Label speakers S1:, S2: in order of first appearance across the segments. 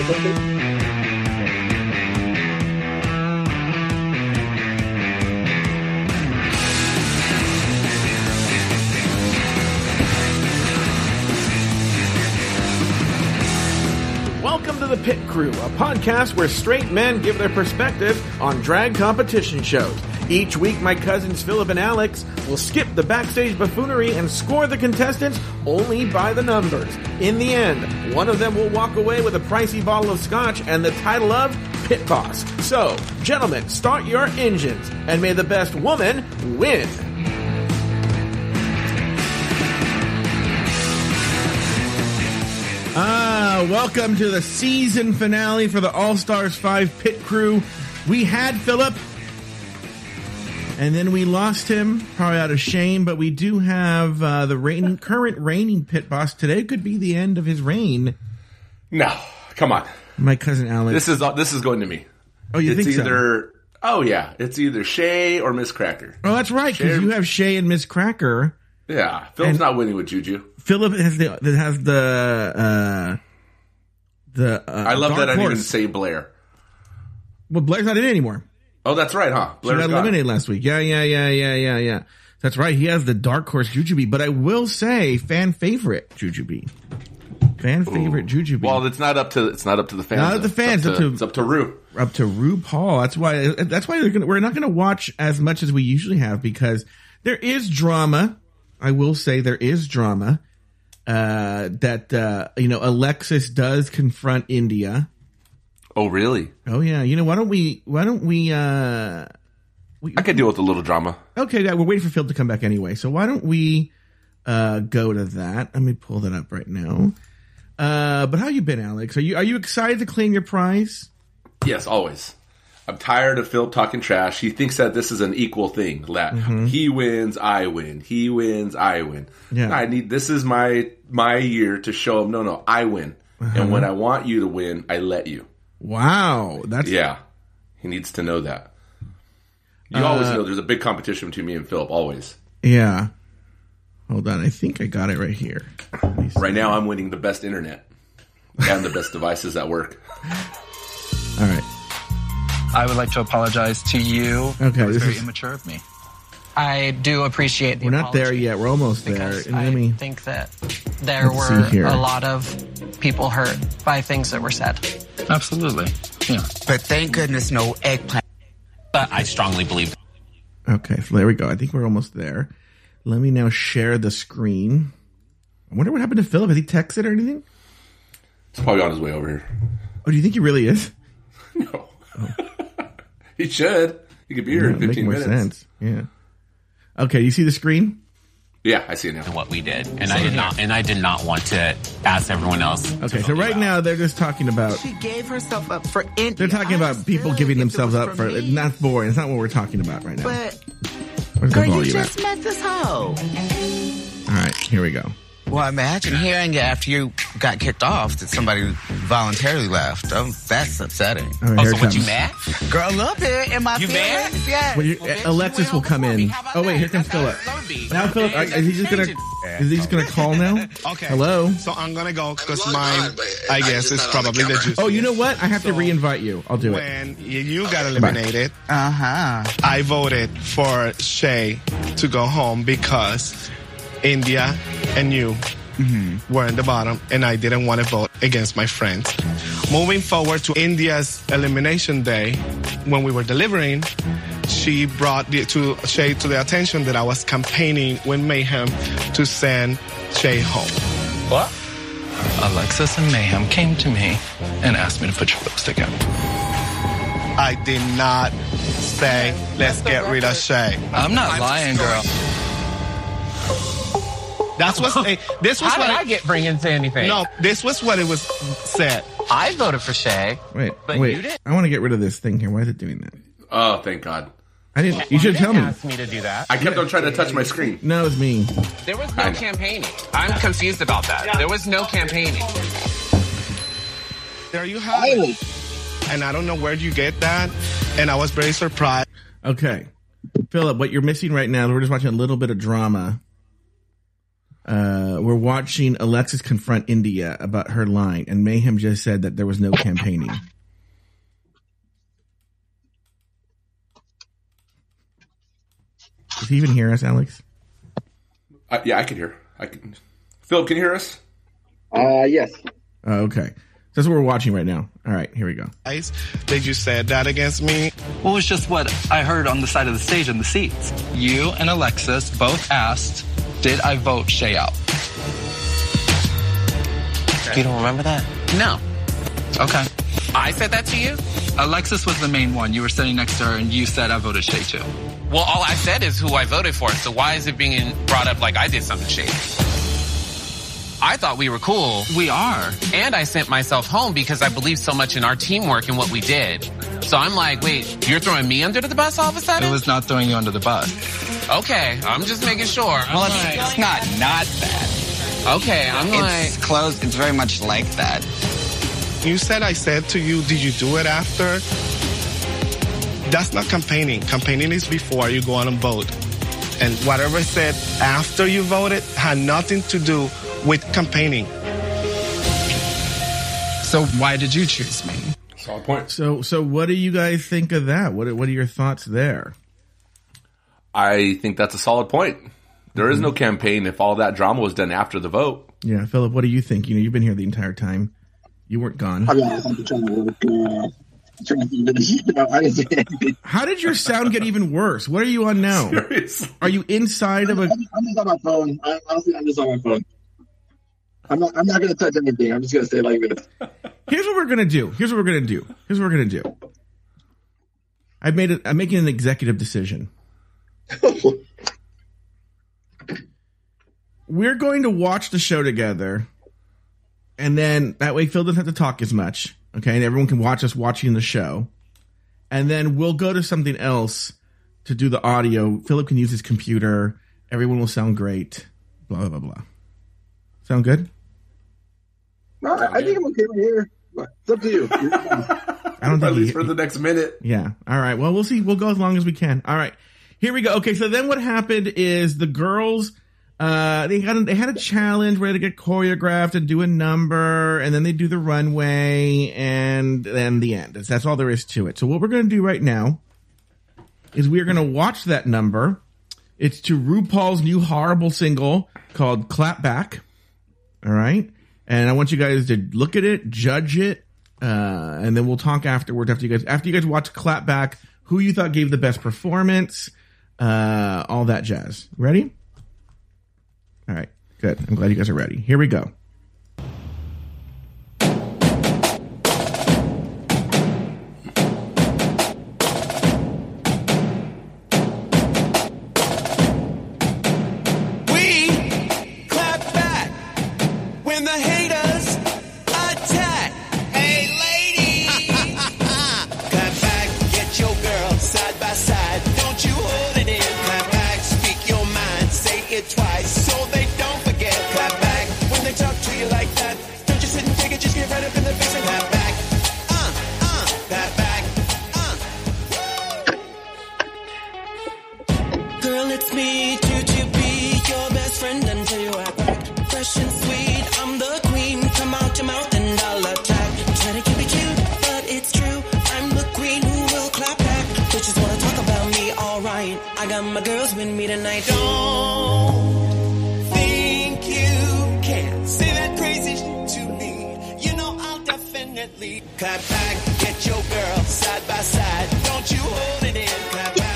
S1: Welcome to the Pit Crew, a podcast where straight men give their perspective on drag competition shows. Each week, my cousins Phillip and Alex will skip the backstage buffoonery and score the contestants only by the numbers. In the end, one of them will walk away with a pricey bottle of scotch and the title of Pit Boss. So, gentlemen, start your engines and may the best woman win. Ah, welcome to the season finale for the All Stars 5 pit crew. We had Phillip, and then we lost him, probably out of shame, but we do have uh, the reigning, current reigning pit boss. Today could be the end of his reign.
S2: No, come on.
S1: My cousin Alex.
S2: This is this is going to me.
S1: oh, you
S2: it's
S1: think so?
S2: oh yeah, it's either Shea or Miz Cracker.
S1: Oh, that's right, because you have Shea and Miz Cracker.
S2: Yeah, Phil's not winning with Juju.
S1: Phillip has the has the uh the uh,
S2: I love that I didn't even say Blair.
S1: Well, Blair's not in anymore.
S2: Oh, that's right, huh? Blair's
S1: got eliminated last week. Yeah, yeah, yeah, yeah, yeah, yeah. That's right. He has the dark horse Jujubee, but I will say fan favorite Jujubee. Fan favorite Jujubee.
S2: Well, it's not up to it's not up to the fans.
S1: Not up to
S2: It's
S1: fans,
S2: Up
S1: up
S2: to, it's up to Rue.
S1: up to RuPaul. That's why. That's why gonna, we're not going to watch as much as we usually have because there is drama. I will say there is drama. Uh, that uh, you know, Alexis does confront India.
S2: Oh, really?
S1: Oh yeah. You know, why don't we? Why don't we? uh we,
S2: I could deal with a little drama.
S1: Okay, yeah, we're waiting for Phil to come back anyway. So why don't we uh go to that? Let me pull that up right now. Uh, but how you been, Alex? Are you are you excited to claim your prize?
S2: Yes, always. I'm tired of Phil talking trash. He thinks that this is an equal thing. That he wins, I win. He wins, I win.
S1: Mm-hmm. Yeah.
S2: I need. This is my my year to show him. No, no, I win.
S1: Uh-huh.
S2: And when I want you to win, I let you.
S1: Wow, that's
S2: Yeah, he needs to know that. You
S1: Uh,
S2: always know there's a big competition between me and Phillip. Always.
S1: yeah. Hold on, I think I got it right here. Let me see.
S2: Right now, I'm winning the best internet and the best devices at work.
S1: All right.
S3: I would like to apologize to you.
S1: Okay,
S3: It was
S1: this
S3: very
S1: is-
S3: immature of me.
S4: I do appreciate the
S1: We're not there yet. We're almost there.
S4: because
S1: And
S4: I
S1: me.
S4: think that there
S1: Let's
S4: were
S1: here.
S4: a lot of people hurt by things that were said.
S3: Absolutely. Yeah.
S5: But thank goodness no eggplant.
S6: But I strongly believe
S1: Okay, so there we go. I think we're almost there. Let me now share the screen. I wonder what happened to Phillip. Has he texted or anything?
S2: He's probably on his way over here.
S1: Oh, do you think he really is?
S2: No, he should. He could be here
S1: Yeah,
S2: in
S1: it'd make
S2: 15
S1: more
S2: minutes.
S1: sense. Yeah. Okay, you see the screen?
S2: Yeah, I see it now.
S6: And what we did, and I did not, and I did not want to ask everyone else.
S1: Okay, so right
S6: out.
S1: now they're just talking about
S5: She gave herself up for India.
S1: they're talking about people giving themselves up for
S5: me,
S1: not boring. It's not what we're talking about right now.
S5: But
S1: Where's
S5: girl, you just
S1: at?
S5: met this hoe.
S1: All right, here we go.
S5: Well, imagine hearing it after you got kicked off that somebody voluntarily left. Oh, that's upsetting.
S1: All right,
S6: Oh, so
S1: it
S6: what you mad?
S5: Girl, a little bit in my
S6: You
S5: feelings.
S6: mad?
S5: Yeah.
S1: Well, you- Alexis will come in. Oh wait, here comes Phillip. Now Phillip, are- is he just gonna? Is he just gonna call now?
S7: Okay.
S1: Hello.
S7: So I'm gonna go because mine, I guess, is probably the juice.
S1: Oh, you know what? I have to
S7: So-
S1: re-invite you. I'll do it.
S7: When you- you got eliminated,
S5: Uh huh.
S7: I voted for Shea to go home because India and you mm-hmm. were in the bottom, and I didn't want to vote against my friends. Moving forward to India's elimination day, when we were delivering, she brought the, to Shea to the attention that I was campaigning with Mayhem to send Shea home.
S3: What? Alexis and Mayhem came to me and asked me to put your lipstick on.
S7: I did not say, let's get rid of Shea.
S3: I'm not lying, girl.
S7: That's what this was
S4: How
S7: what
S4: did I
S7: it,
S4: get bring into anything?
S7: no, this was what it was said.
S4: I voted for Shea.
S1: Wait,
S4: But
S1: wait.
S4: you didn't-
S1: I want to get rid of this thing here. Why is it doing that?
S2: Oh, thank God.
S1: I didn't. You should tell me.
S4: Ask me to do that.
S2: I kept on trying to touch my screen.
S1: No, it's me.
S4: There was no campaigning. I'm confused about that. There was no campaigning.
S7: There you have it. And I don't know where you get that. And I was very surprised.
S1: Okay, Phillip, what you're missing right now? We're just watching a little bit of drama. Uh, we're watching Alexis confront India about her line, and Mayhem just said that there was no campaigning. Does he even hear us, Alex?
S2: Uh, yeah, I can hear. I can. Phil, can you hear us?
S8: Uh, yes.
S1: Oh, okay. That's what we're watching right now. All right, here we go.
S7: Guys, Did you say that against me?
S3: Well, it's just what I heard on the side of the stage in the seats. You and Alexis both asked, did I vote Shea out?
S4: You don't remember that? No.
S3: Okay.
S4: I said that to you?
S3: Alexis was the main one. You were sitting next to her and you said I voted Shea too.
S4: Well, all I said is who I voted for, so why is it being brought up like I did something shady? I thought we were cool.
S3: We are.
S4: And I sent myself home because I believed so much in our teamwork and what we did. So I'm like, wait, you're throwing me under the bus all of a sudden?
S3: It was not throwing you under the bus.
S4: Okay, I'm just making sure.
S5: Well, it's,
S4: like,
S5: it's not not that.
S4: okay, I'm like,
S5: It's close. It's very much like that.
S7: You said I said to you, did you do it after? That's not campaigning. Campaigning is before you go on and vote. And whatever I said after you voted had nothing to do with campaigning.
S3: So why did you choose me?
S2: Solid point.
S1: So, so what do you guys think of that? What, what are your thoughts there?
S2: I think that's a solid point. There is
S1: Mm-hmm.
S2: no campaign if all that drama was done after the vote.
S1: Yeah, Phillip, what do you think? You know, you've been here the entire time. You weren't gone.
S8: I'm I'm trying to work. Uh, trying to you know, I didn't say anything.
S1: How did your sound get even worse? What are you on now?
S2: Seriously.
S1: Are you inside of a?
S8: I'm I'm just on my phone. I, honestly, I'm just on my phone. I'm not. I'm not going to touch anything. I'm just going to stay like this.
S1: Here's what we're gonna do. Here's what we're gonna do. Here's what we're gonna do. I've made it. I'm making an executive decision. We're going to watch the show together, and then that way Phil doesn't have to talk as much. Okay, and everyone can watch us watching the show, and then we'll go to something else to do the audio. Phillip can use his computer. Everyone will sound great. Blah blah blah. Sound good?
S8: No, I, I think I'm okay right here. But it's up to you.
S1: I don't think
S2: At
S1: think
S2: least
S1: he-
S2: for the next minute.
S1: Yeah. All right. Well, we'll see. We'll go as long as we can. All right. Here we go. Okay. So then what happened is the girls, uh, they had a, they had a challenge where they get choreographed and do a number, and then they do the runway, and then the end. That's, all there is to it. So what we're going to do right now is we are going to watch that number. It's to RuPaul's new horrible single called "Clap Back." All right. And I want you guys to look at it, judge it, uh, and then we'll talk afterwards after you guys after you guys watch clap back who you thought gave the best performance uh all that jazz. Ready? All right. Good. I'm glad you guys are ready. Here we go
S9: Girl, me, to to be your best friend until you act right. Fresh and sweet, I'm the queen. Come out your mouth and I'll attack. Try to keep it cute, but it's true. I'm the queen who will clap back. Bitches wanna talk about me, alright. I got my girls with me tonight. Don't think you can say that crazy shit to me. You know I'll definitely clap back. Get your girl side by side. Don't you hold it in. Clap back,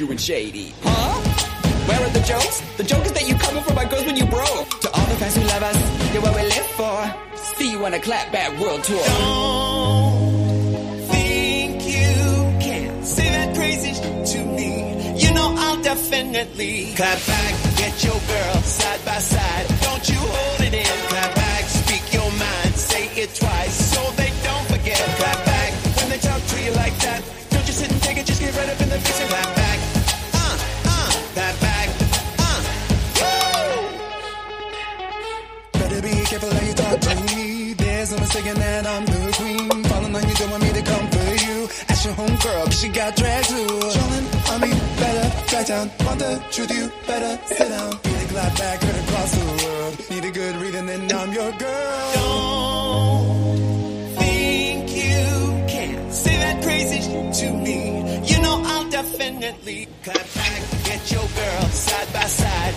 S9: Juju and Shady. Huh? Where are the jokes? The joke is that you coming for my girls when you broke. To all the fans who love us, you're what we live for. See you on a clapback world tour. Don't think you can say that crazy to me. You know I'll definitely clap back, get your girl side by side. Don't you hold it in. Clap back, speak your mind, say it twice so they don't forget. Clap back when they talk to you like that. Don't you sit and take it, just get right up in the face and clap back. Mistaking that I'm the queen. Falling on you, don't want me to come for you. Ask your home girl, 'cause she got dragged too. Trolling on me, better back down. Want the truth, you better sit down. Need a clap back, heard across the world. Need a good reason, then I'm your girl. Don't think you can say that crazy shit to me. You know I'll definitely clap back, get your girl side by side.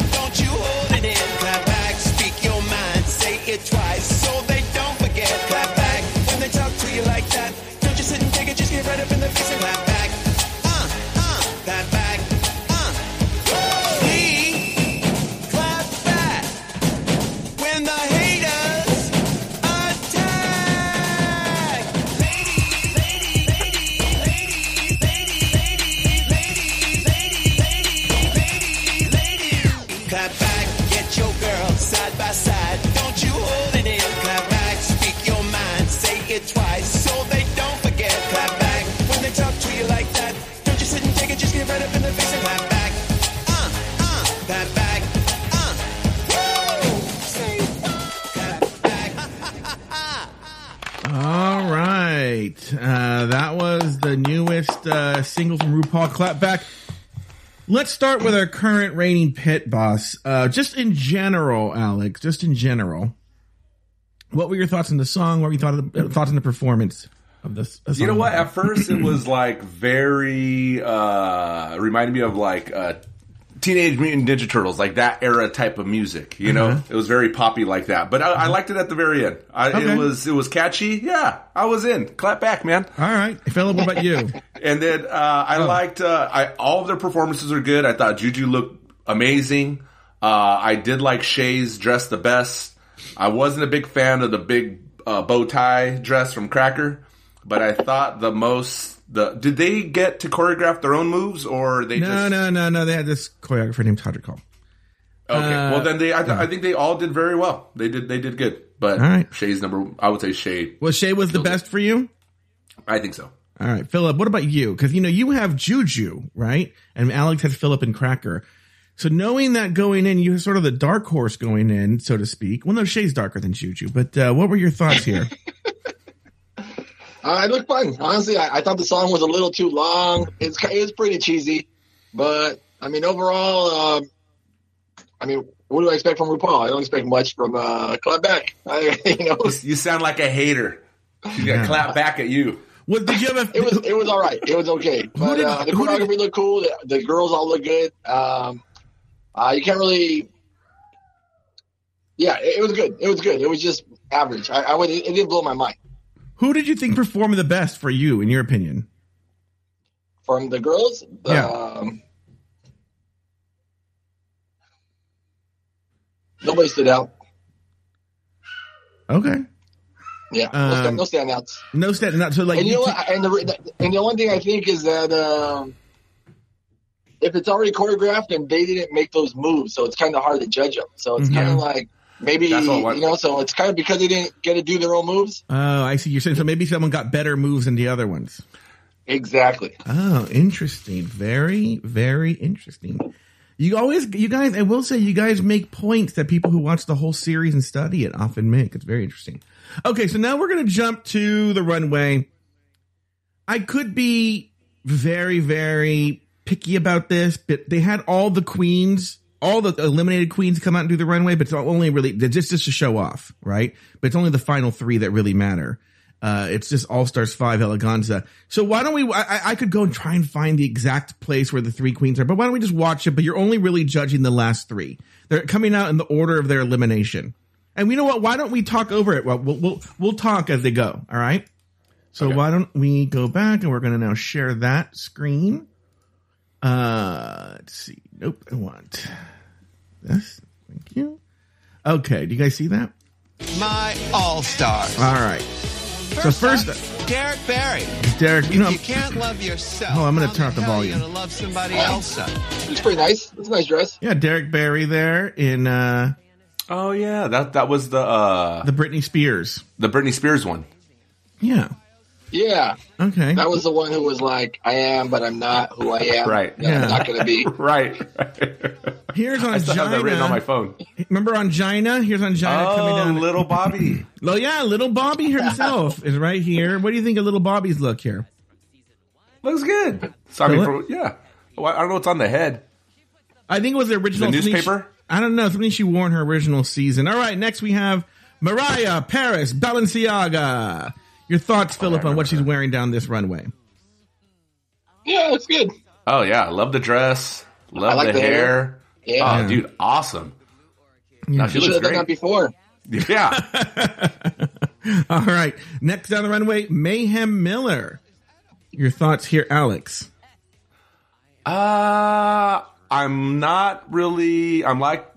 S1: From back. Let's start with our current reigning pit boss. Uh, just in general, Alex, just in general, what were your thoughts on the song? What were your thought the, thoughts on the performance of this?
S2: You know what? At first, it was like very uh reminded me of like uh Teenage Mutant Ninja Turtles, like that era type of music. You know,
S1: Uh-huh.
S2: it was very poppy like that. But I, I liked it at the very end. I,
S1: Okay.
S2: It was it was catchy. Yeah, I was in. Clap back, man.
S1: All right, Phillip. What about you?
S2: And then uh, I liked uh, I all of their performances are good. I thought Juju looked amazing. Uh, I did like Shea's dress the best. I wasn't a big fan of the big uh, bow tie dress from Cracker, but I thought the most the did they get to choreograph their own moves or they
S1: no,
S2: just
S1: no, no, no. No they had this choreographer named Todrick Hall.
S2: okay?
S1: Uh,
S2: well, then they I, th- I think they all did very well. They did they did good. But
S1: All right.
S2: Shea's number I would say Shea.
S1: Well, Shea was the best for you.
S2: I think so.
S1: All right, Phillip. What about you? Because you know you have Juju, right? And Alex has Phillip and Cracker. So knowing that going in, you're sort of the dark horse going in, so to speak. Well, no, Shea's darker than Juju. But uh, what were your thoughts here?
S8: Uh, it looked fun. Honestly, I, I thought the song was a little too long. It's it's pretty cheesy, but I mean overall, um, I mean, what do I expect from RuPaul? I don't expect much from uh, Clapback. I, you know,
S2: You sound like a hater. You got
S1: Yeah.
S2: clap back at you.
S1: What did you have? A,
S8: it was it was all right. It was okay, but
S1: did-
S8: uh, the
S1: who did-
S8: choreography looked cool. The, the girls all look good. Um, uh, you can't really. Yeah, it, it was good. It was good. It was just average. I, I would. It, didn't blow my mind.
S1: Who did you think performed the best for you, in your opinion?
S8: From the girls,
S1: Yeah.
S8: um, nobody stood out.
S1: Okay,
S8: Yeah, no,
S1: Um,
S8: stand, no standouts.
S1: no stand. Not so like.
S8: and you know what? And the and the one thing I think is that um, if it's already choreographed and they didn't make those moves, so it's kind of hard to judge them. So it's kind
S1: Mhm.
S8: of like maybe you know. So it's kind of because they didn't get to do their own moves.
S1: Oh, I see. You're saying so. Maybe someone got better moves than the other ones.
S8: Exactly.
S1: Oh, interesting. Very, very interesting. You always, you guys, I will say, you guys make points that people who watch the whole series and study it often make. It's very interesting. Okay, so now we're going to jump to the runway. I could be very, very picky about this, but they had all the queens, all the eliminated queens come out and do the runway, but it's only really, just, just to show off, right? But it's only the final three that really matter. Uh, it's just All Stars 5 Eleganza. So why don't we, I, I- could go and try and find the exact place where the three queens are, but why don't we just watch it? But you're only really judging the last three. They're coming out in the order of their elimination. And you know what? Why don't we talk over it? Well, we'll, we'll, we'll talk as they go. All right. So why don't we go back and we're going to now share that screen. Uh, let's see. Nope. I want this. Thank you. Okay. Do you guys see that?
S10: My all stars.
S1: All right. So first,
S10: Derrick Barry.
S1: Derek, you know,
S10: you can't love yourself.
S1: Oh, I'm gonna turn up the
S10: hell are
S1: volume.
S10: You gonna love somebody else.
S8: It's pretty nice. It's a nice dress.
S1: yeah, Derrick Barry there in uh
S2: Oh yeah, that that was the uh
S1: the Britney Spears.
S2: the Britney Spears one.
S1: Yeah.
S8: Yeah,
S1: Okay.
S8: that was the one who was like, "I am, but I'm not who I am.
S2: Right.
S8: Yeah, I'm not going to be."
S2: right.
S1: Here's
S2: I still have that written on my phone.
S1: Remember Ongina? Here's Ongina coming
S2: Oh,
S1: down.
S2: little Bobby.
S1: Oh yeah, little Bobby himself is right here. What do you think of little Bobby's look here?
S2: Looks good. So I mean,
S1: Phillip?
S2: for, yeah. Well, I don't know what's on the head.
S1: I think it was the original
S2: The newspaper?
S1: She, I don't know something she wore in her original season. All right, next we have Mariah Paris Balenciaga. Your thoughts, Phillip, on what she's wearing down this runway?
S8: Yeah, it's good.
S2: Oh yeah, love the dress. Love
S8: like
S2: the,
S8: the
S2: hair.
S8: hair. Yeah.
S2: Oh, dude, awesome. No, she
S8: You should
S2: looks
S8: have that
S2: great.
S8: before.
S2: Yeah.
S1: All right, next down the runway, Mayhem Miller. Your thoughts here, Alex?
S2: Uh, I'm not really. I'm like.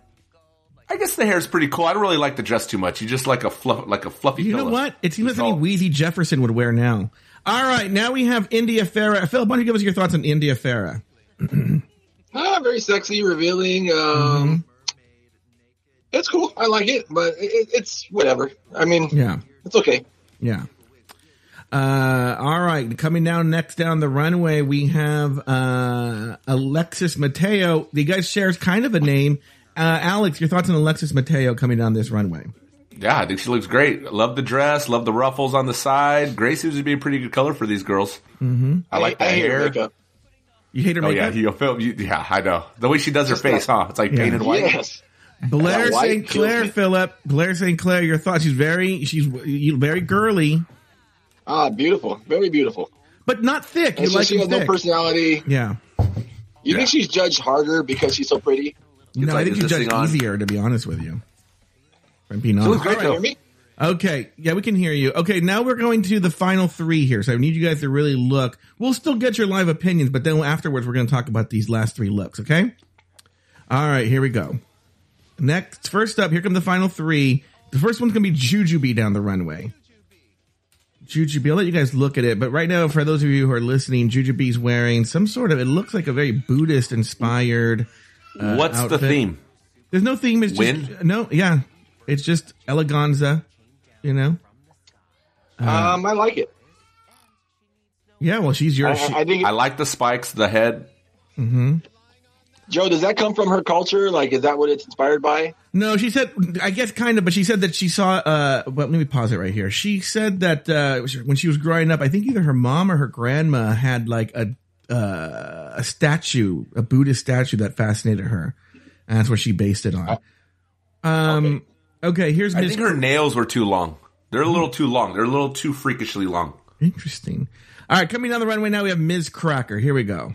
S2: I guess the hair's pretty cool. I don't really like the dress too much. You just like a fluff, like a fluffy.
S1: You know what? It seems like
S2: It's
S1: something
S2: all-
S1: Weezy Jefferson would wear now. All right, now we have India Ferrah. Phillip, why don't you give us your thoughts on India Ferrah?
S8: Ah, very sexy, revealing. Um,
S1: Mm-hmm.
S8: It's cool. I like it, but it, it- it's whatever. I mean,
S1: Yeah.
S8: it's okay.
S1: Yeah. Uh, all right. Coming down next down the runway, we have uh, Alexis Mateo. The guy shares kind of a name. Uh, Alex, your thoughts on Alexis Mateo coming down this runway?
S2: Yeah, I think she looks great. Love the dress. Love the ruffles on the side. Gray seems to be a pretty good color for these girls.
S1: Mm-hmm.
S2: I like the
S8: I hate her
S2: hair.
S8: makeup.
S1: You hate her
S2: Oh yeah,
S1: makeup?
S2: you feel. You, yeah, I know the way she does her face, huh? It's like
S1: Yeah.
S2: painted white.
S8: Yes.
S1: Blair St. Clair. Phillip. Blair St. Clair, your thoughts? She's very, she's you- very girly,
S8: Ah, beautiful. Very beautiful.
S1: but not thick. You
S8: And so
S1: like
S8: she has
S1: them
S8: no personality.
S1: Yeah.
S8: You think she's judged harder because she's so pretty?
S1: No, I think you judge
S2: thing on?
S1: easier, to be honest with you. I'm being honest.
S2: great
S8: right.
S1: Okay, yeah, we can hear you. Okay, now we're going to the final three here. So I need you guys to really look. We'll still get your live opinions, but then afterwards we're going to talk about these last three looks. Okay. All right, here we go. Next, first up, here come the final three. The first one's going to be Jujubee down the runway. Jujubee, I'll let you guys look at it, but right now, for those of you who are listening, Jujubee's wearing some sort of. It looks like a very Buddhist inspired. Uh,
S2: What's
S1: outfit.
S2: the theme?
S1: There's no theme. It's just no. Yeah, it's just eleganza. You know. Uh,
S8: Um, I like it.
S1: Yeah. Well, she's your.
S8: I,
S1: she-
S8: I think,
S2: I like the spikes, the head. Hmm.
S8: Joe, does that come from her culture? Like, is that what it's inspired by?
S1: no, she said. I guess kind of, but she said that she saw. Uh, well, let me pause it right here. She said that uh, when she was growing up, I think either her mom or her grandma had like a uh, a statue, a Buddhist statue that fascinated her, and that's what she based it on. Um. Okay. here's
S2: I
S1: Miss
S2: think her nails were too long. They're a little too long. They're a little too freakishly long.
S1: Interesting. All right, coming down the runway now, we have Miz Cracker. Here we go.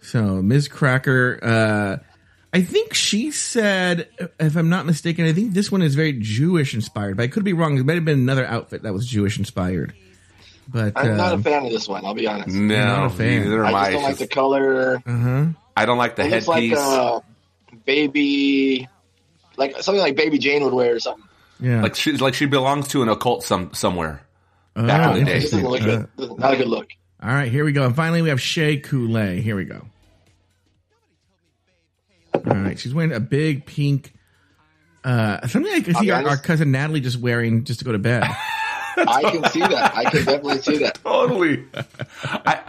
S1: So, Miz Cracker, uh, I think she said, if I'm not mistaken, I think this one is very Jewish inspired, but I could be wrong. It might have been another outfit that was Jewish inspired. But,
S8: I'm not
S1: uh,
S8: a fan of this one. I'll be honest.
S2: No,
S1: not a fan.
S2: neither
S8: I
S2: am
S8: just
S2: I.
S8: don't like the color.
S1: uh-huh.
S2: I don't like the
S8: It looks like
S2: headpiece.
S8: uh, baby, like something like Baby Jane would wear or something.
S1: Yeah.
S2: like she like she belongs to an occult some somewhere.
S1: Oh,
S2: back in the day.
S8: just doesn't look
S1: interesting.
S8: good. Not a good look.
S1: All right, here we go. And finally, we have Shea Coulee. Here we go. All right, she's wearing a big pink, uh, something I can
S8: I'll
S1: see our, our cousin Natalie just wearing just to go to bed.
S8: I can see that. I can definitely see that.
S2: Totally. I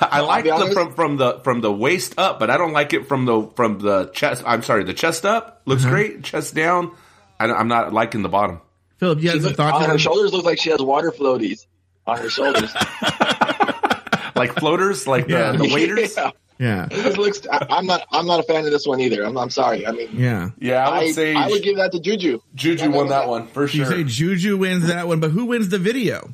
S2: I like
S8: be
S2: the from from the from the waist up, but I don't like it from the from the chest. I'm sorry, the chest up looks
S8: Uh-huh.
S2: great. Chest down, I, I'm not liking the bottom.
S1: Phillip, you have some
S8: look,
S1: thoughts
S8: on
S1: on
S8: her
S1: her?
S8: shoulders look like she has water floaties on her shoulders.
S2: Like floaters, like
S1: Yeah.
S2: the, the waiters.
S8: Yeah.
S1: Yeah,
S8: It looks. I, I'm not. I'm not a fan of this one either. I'm, I'm sorry. I mean,
S1: yeah.
S2: Yeah, I would
S8: I,
S2: say
S8: I would give that to Juju.
S2: Juju won that one for sure.
S1: You say Juju wins that one, but who wins the video?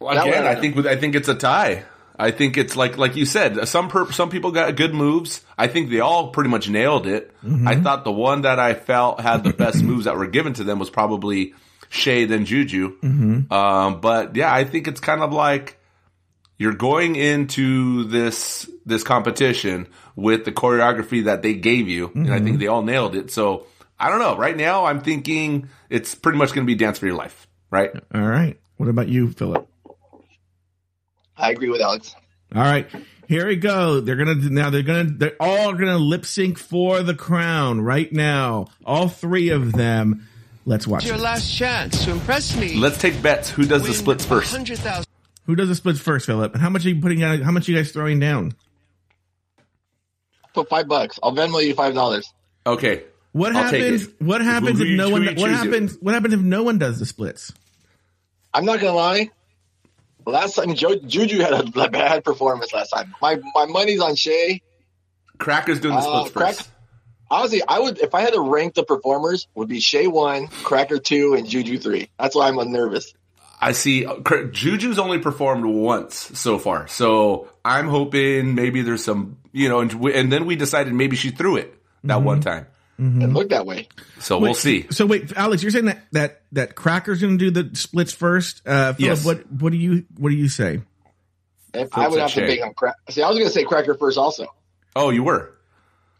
S2: Well, Again,
S8: I
S2: I think I think it's a tie. I think it's like like you said. Some per, some people got good moves. I think they all pretty much nailed it.
S1: Mm-hmm.
S2: I thought the one that I felt had the best moves that were given to them was probably Shade and Juju.
S1: Mm-hmm.
S2: Um, but yeah, I think it's kind of like you're going into this this competition with the choreography that they gave you, and I
S1: Mm-hmm.
S2: think they all nailed it. So I don't know. Right now, I'm thinking it's pretty much going to be Dance for Your Life. Right?
S1: All right. What about you, Phillip?
S8: I agree with Alex.
S1: All right. Here we go. They're gonna now. They're gonna. They're all gonna lip sync for the crown right now. All three of them. Let's watch
S10: It's your
S1: it.
S10: last chance to impress me.
S11: Let's take bets. Who does the splits first?
S10: 100,000.
S1: Who does the splits first, Phillip? And how much are you putting down? How much are you guys throwing down?
S8: Put five bucks. I'll Venmo you five dollars.
S11: Okay.
S1: What
S11: I'll take
S1: happens?
S11: it.
S1: What happens
S11: Who
S1: if no
S11: who
S1: one? What
S11: choosing?
S1: happens? What happens if no one does the splits?
S8: I'm not gonna lie. Last time jo- Juju had a bad performance last time. My my money's on Shea.
S11: Cracker's doing the
S8: Uh,
S11: splits
S8: Crack-
S11: first.
S8: Honestly, I would if I had to rank the performers, would be Shea one, Cracker two, and Juju three. That's why I'm nervous.
S11: I see. uh, Juju's only performed once so far, so I'm hoping maybe there's some, you know, and, we, and then we decided maybe she threw it that
S1: Mm-hmm.
S11: one time.
S8: It looked that way.
S11: So we'll see.
S1: So wait, Alex, you're saying that that that Cracker's going to do the splits first? Uh, Phillip,
S11: Yes.
S1: what what do you what do you say?
S8: If I would
S11: said
S8: have to
S11: Shea.
S8: big on Cracker. See, I was gonna say Cracker first, also.
S11: Oh, you were.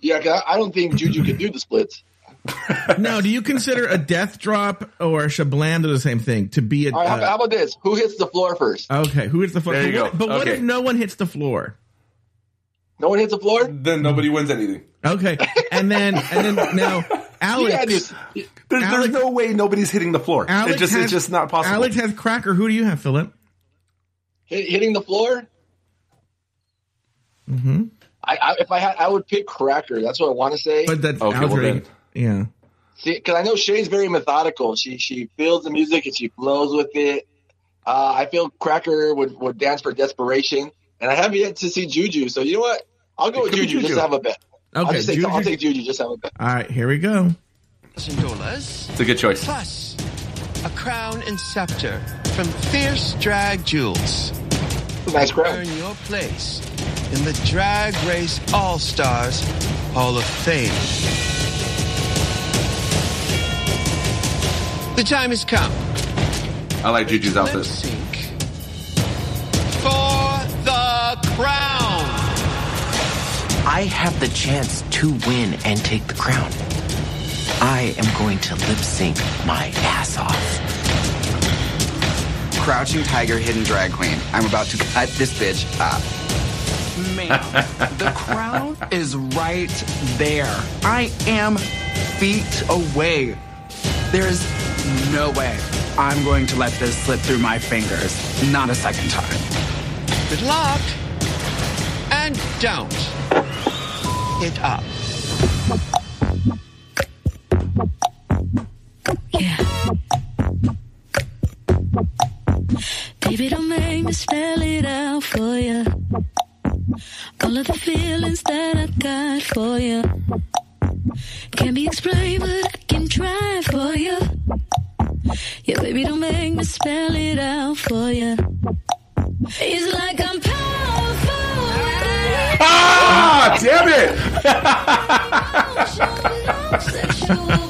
S8: Yeah, 'cause I I don't think Juju could do the splits.
S1: now, do you consider a death drop or a Shablam the same thing to be a?
S8: All right, how,
S1: uh,
S8: how about this? Who hits the floor first?
S1: okay, who hits the floor?
S11: There you
S1: but
S11: go.
S1: what, but what if no one hits the floor?
S8: No one hits the floor.
S11: Then nobody wins anything.
S1: Okay, and then and then now Alex.
S8: Yeah,
S11: There's,
S1: Alex-
S11: there's no way nobody's hitting the floor.
S1: Alex
S11: it just,
S1: has,
S11: it's just not possible.
S1: Alex has Cracker. Who do you have, Phillip?
S8: hit, hitting the floor.
S1: Mm-hmm.
S8: I, I if I had, I would pick Cracker. That's what I want to say.
S1: But that's
S11: Okay, well then.
S1: Yeah.
S8: See, because I know Shea's very methodical. She she feels the music and she flows with it. Uh, I feel Cracker would, would dance for desperation, and I haven't yet to see Juju. So you know what? I'll go
S11: It
S8: with
S11: could be
S8: Juju, just to have a bet. I'll
S1: Okay,
S8: just take, I'll
S1: Juju-
S8: take Juju just to have a bet.
S1: All right, here we go.
S10: dollars
S11: It's a good choice.
S10: plus a crown and scepter from Fierce Drag Jewels.
S8: Nice crowd.
S10: Earn your place in the Drag Race All Stars Hall of Fame. The time has come.
S11: I like Juju's
S10: Lip
S11: outfit.
S10: sync for the crown.
S5: I have the chance to win and take the crown. I am going to lip sync my ass off.
S12: Crouching Tiger, Hidden Drag Queen. I'm about to cut this bitch up.
S5: Man, the crown is right there. I am feet away. There's no way I'm going to let this slip through my fingers. Not a second time.
S10: Good luck. And don't hit up. Yeah.
S2: Baby, don't make me spell it out for you. All of the feelings that I got for you can't be explained, but I can try for you. Yeah, baby, don't make me spell it out for you. It's like I'm powerful.
S11: Ah, damn it!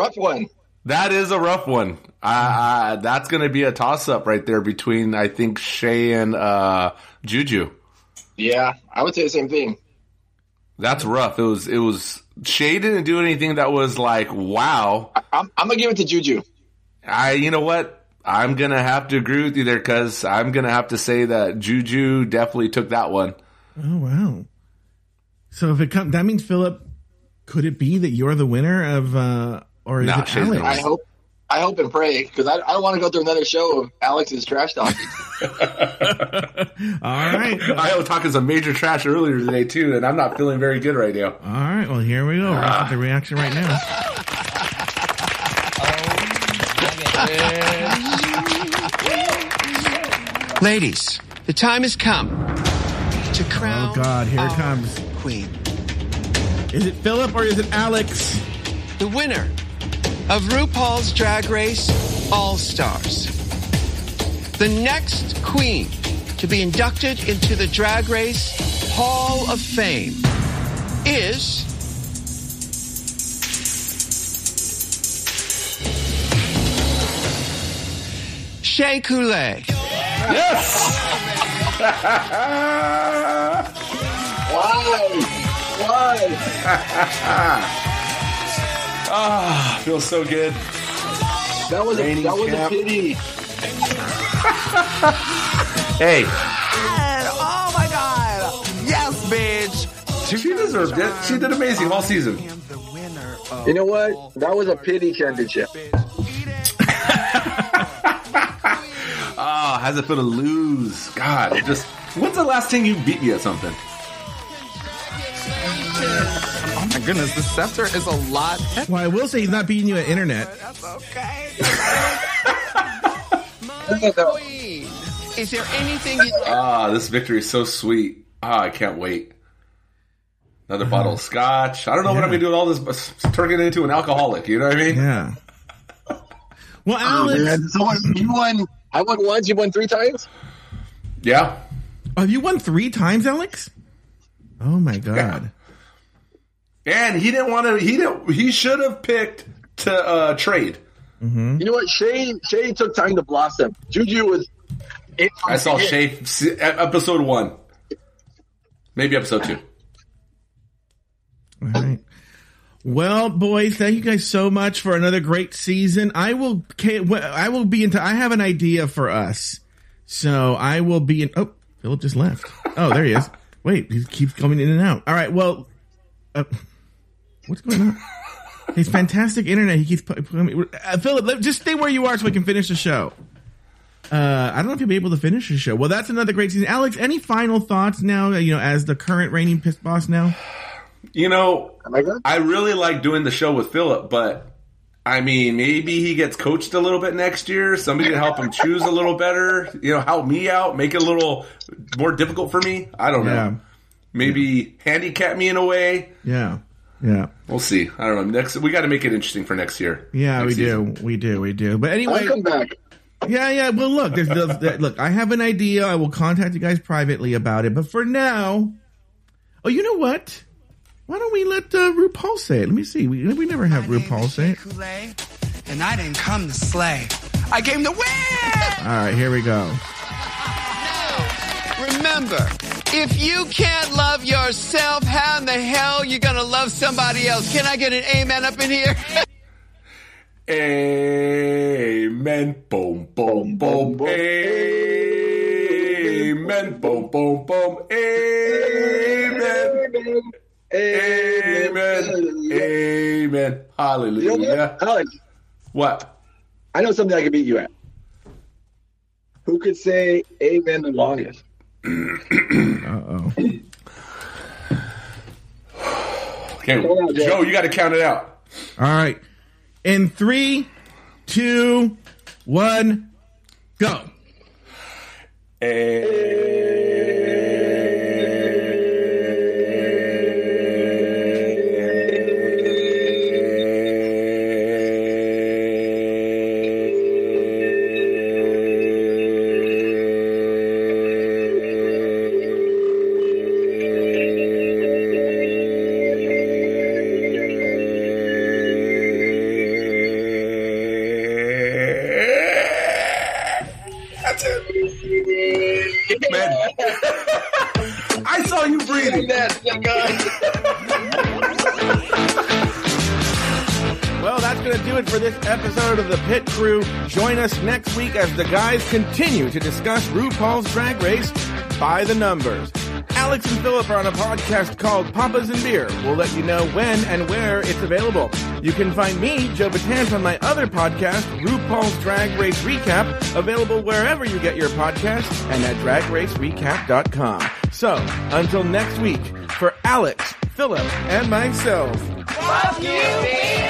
S8: rough one.
S11: That is a rough one. Uh, uh, that's going to be a toss up right there between, I think, Shea and uh, Juju.
S8: Yeah, I would say the same thing.
S11: That's rough. It was, it was,
S2: Shea didn't do anything that was like wow.
S8: I'm, I'm gonna give it to Juju.
S2: I, you know what? I'm gonna have to agree with you there because I'm gonna have to say that Juju definitely took that one.
S1: Oh wow! So if it comes, that means Phillip. Could it be that you're the winner of, uh or is
S2: Nah,
S1: it Alex?
S8: I hope. I hope and pray because I, I don't want to go through another show of Alex's trash talking.
S1: All right.
S2: I was talking some major trash earlier today too, and I'm not feeling very good right now.
S1: All right. Well, here we go. We're at the reaction right now.
S10: Ladies, the time has come to oh, crown
S1: Oh God! Here it comes.
S10: queen.
S1: Is it Phillip or is it Alex?
S10: The winner of RuPaul's Drag Race All Stars. The next queen to be inducted into the Drag Race Hall of Fame is. Shea Coulee.
S2: Yes.
S8: Why? Why?
S2: Ah, feels so good.
S8: That was a,
S2: Reigning
S8: that was a pity.
S2: Hey,
S13: Oh my god! Yes, bitch!
S2: she deserved it. She did amazing all season.
S8: You know what? That was a pity championship.
S2: Ah, how's it feel to lose? God, it just. When's the last time you beat me at something?
S13: Oh my goodness, the scepter is a lot.
S1: Well, I will say he's not beating you at internet.
S13: That's okay.
S10: Queen. Is there anything you
S2: Ah, this victory is so sweet. Ah, I can't wait. Another bottle of scotch. I don't know what I'm gonna do with all this, but turning it into an alcoholic. You know what I mean?
S1: Yeah. Well,
S8: Oh,
S1: Alex,
S8: man. So what, you won. I won once. You won three times.
S2: Yeah.
S1: have you won three times, Alex? Oh my God!
S2: And he didn't want to. He didn't. He should have picked to uh, trade.
S8: You know what? Shea Shea took time to blossom. Juju was. It
S2: I saw
S8: the
S2: Shea episode one, maybe episode two.
S1: All right. Well, boys, thank you guys so much for another great season. I will, I will be into. I have an idea for us, so I will be in. Oh, Phillip just left. Oh, there he is. Wait, he keeps coming in and out. All right. Well, uh, what's going on? He's fantastic internet. He keeps pu- pu- uh, Phillip. Let, just stay where you are so we can finish the show. Uh, I don't know if you'll be able to finish the show. Well, that's another great season. Alex, any final thoughts now? You know, as the current reigning piss boss now.
S2: You know,
S8: I
S2: really like doing the show with Phillip, but I mean, maybe he gets coached a little bit next year. Somebody to help him choose a little better. You know, help me out, make it a little more difficult for me. I don't know.
S1: Yeah.
S2: Maybe handicap me in a way.
S1: Yeah. Yeah.
S2: We'll see. I don't know. Next, we got to make it interesting for next year.
S1: Yeah,
S2: Next
S1: we
S2: season.
S1: do. We do. We do. But
S8: I'll
S1: anyway,
S8: come back.
S1: yeah, yeah. Well, look, there's, there's, look, I have an idea. I will contact you guys privately about it. But for now, oh, you know what? Why don't we let uh, RuPaul say it? Let me see. We, we never have RuPaul say it.
S13: Kool-Aid, and I didn't come to slay. I came to win!
S1: All right, here we go.
S10: Remember, if you can't love yourself, how in the hell you gonna love somebody else? Can I get an amen up in here?
S2: Amen. Boom, boom, boom. Amen. Boom, boom, boom. Amen. Amen. Amen.
S8: You know
S2: Hallelujah.
S8: what? Alex,
S2: What?
S8: I know something I could beat you at. Who could say amen the longest?
S1: Uh oh.
S2: Okay,
S8: Joe.
S2: Joe, you got to count it out.
S1: All right. In three, two, one, go.
S2: That's man. I saw you breathing.
S1: Well, that's going to do it for this episode of The Pit Crew. Join us next week as the guys continue to discuss RuPaul's Drag Race by the numbers. Alex and Phillip are on a podcast called Papas and Beer. We'll let you know when and where it's available. You can find me, Joe Betance, on my other podcast, RuPaul's Drag Race Recap, available wherever you get your podcasts and at dragracerecap.com. So, until next week, for Alex, Phillip, and myself,
S11: Fuck you, bitch!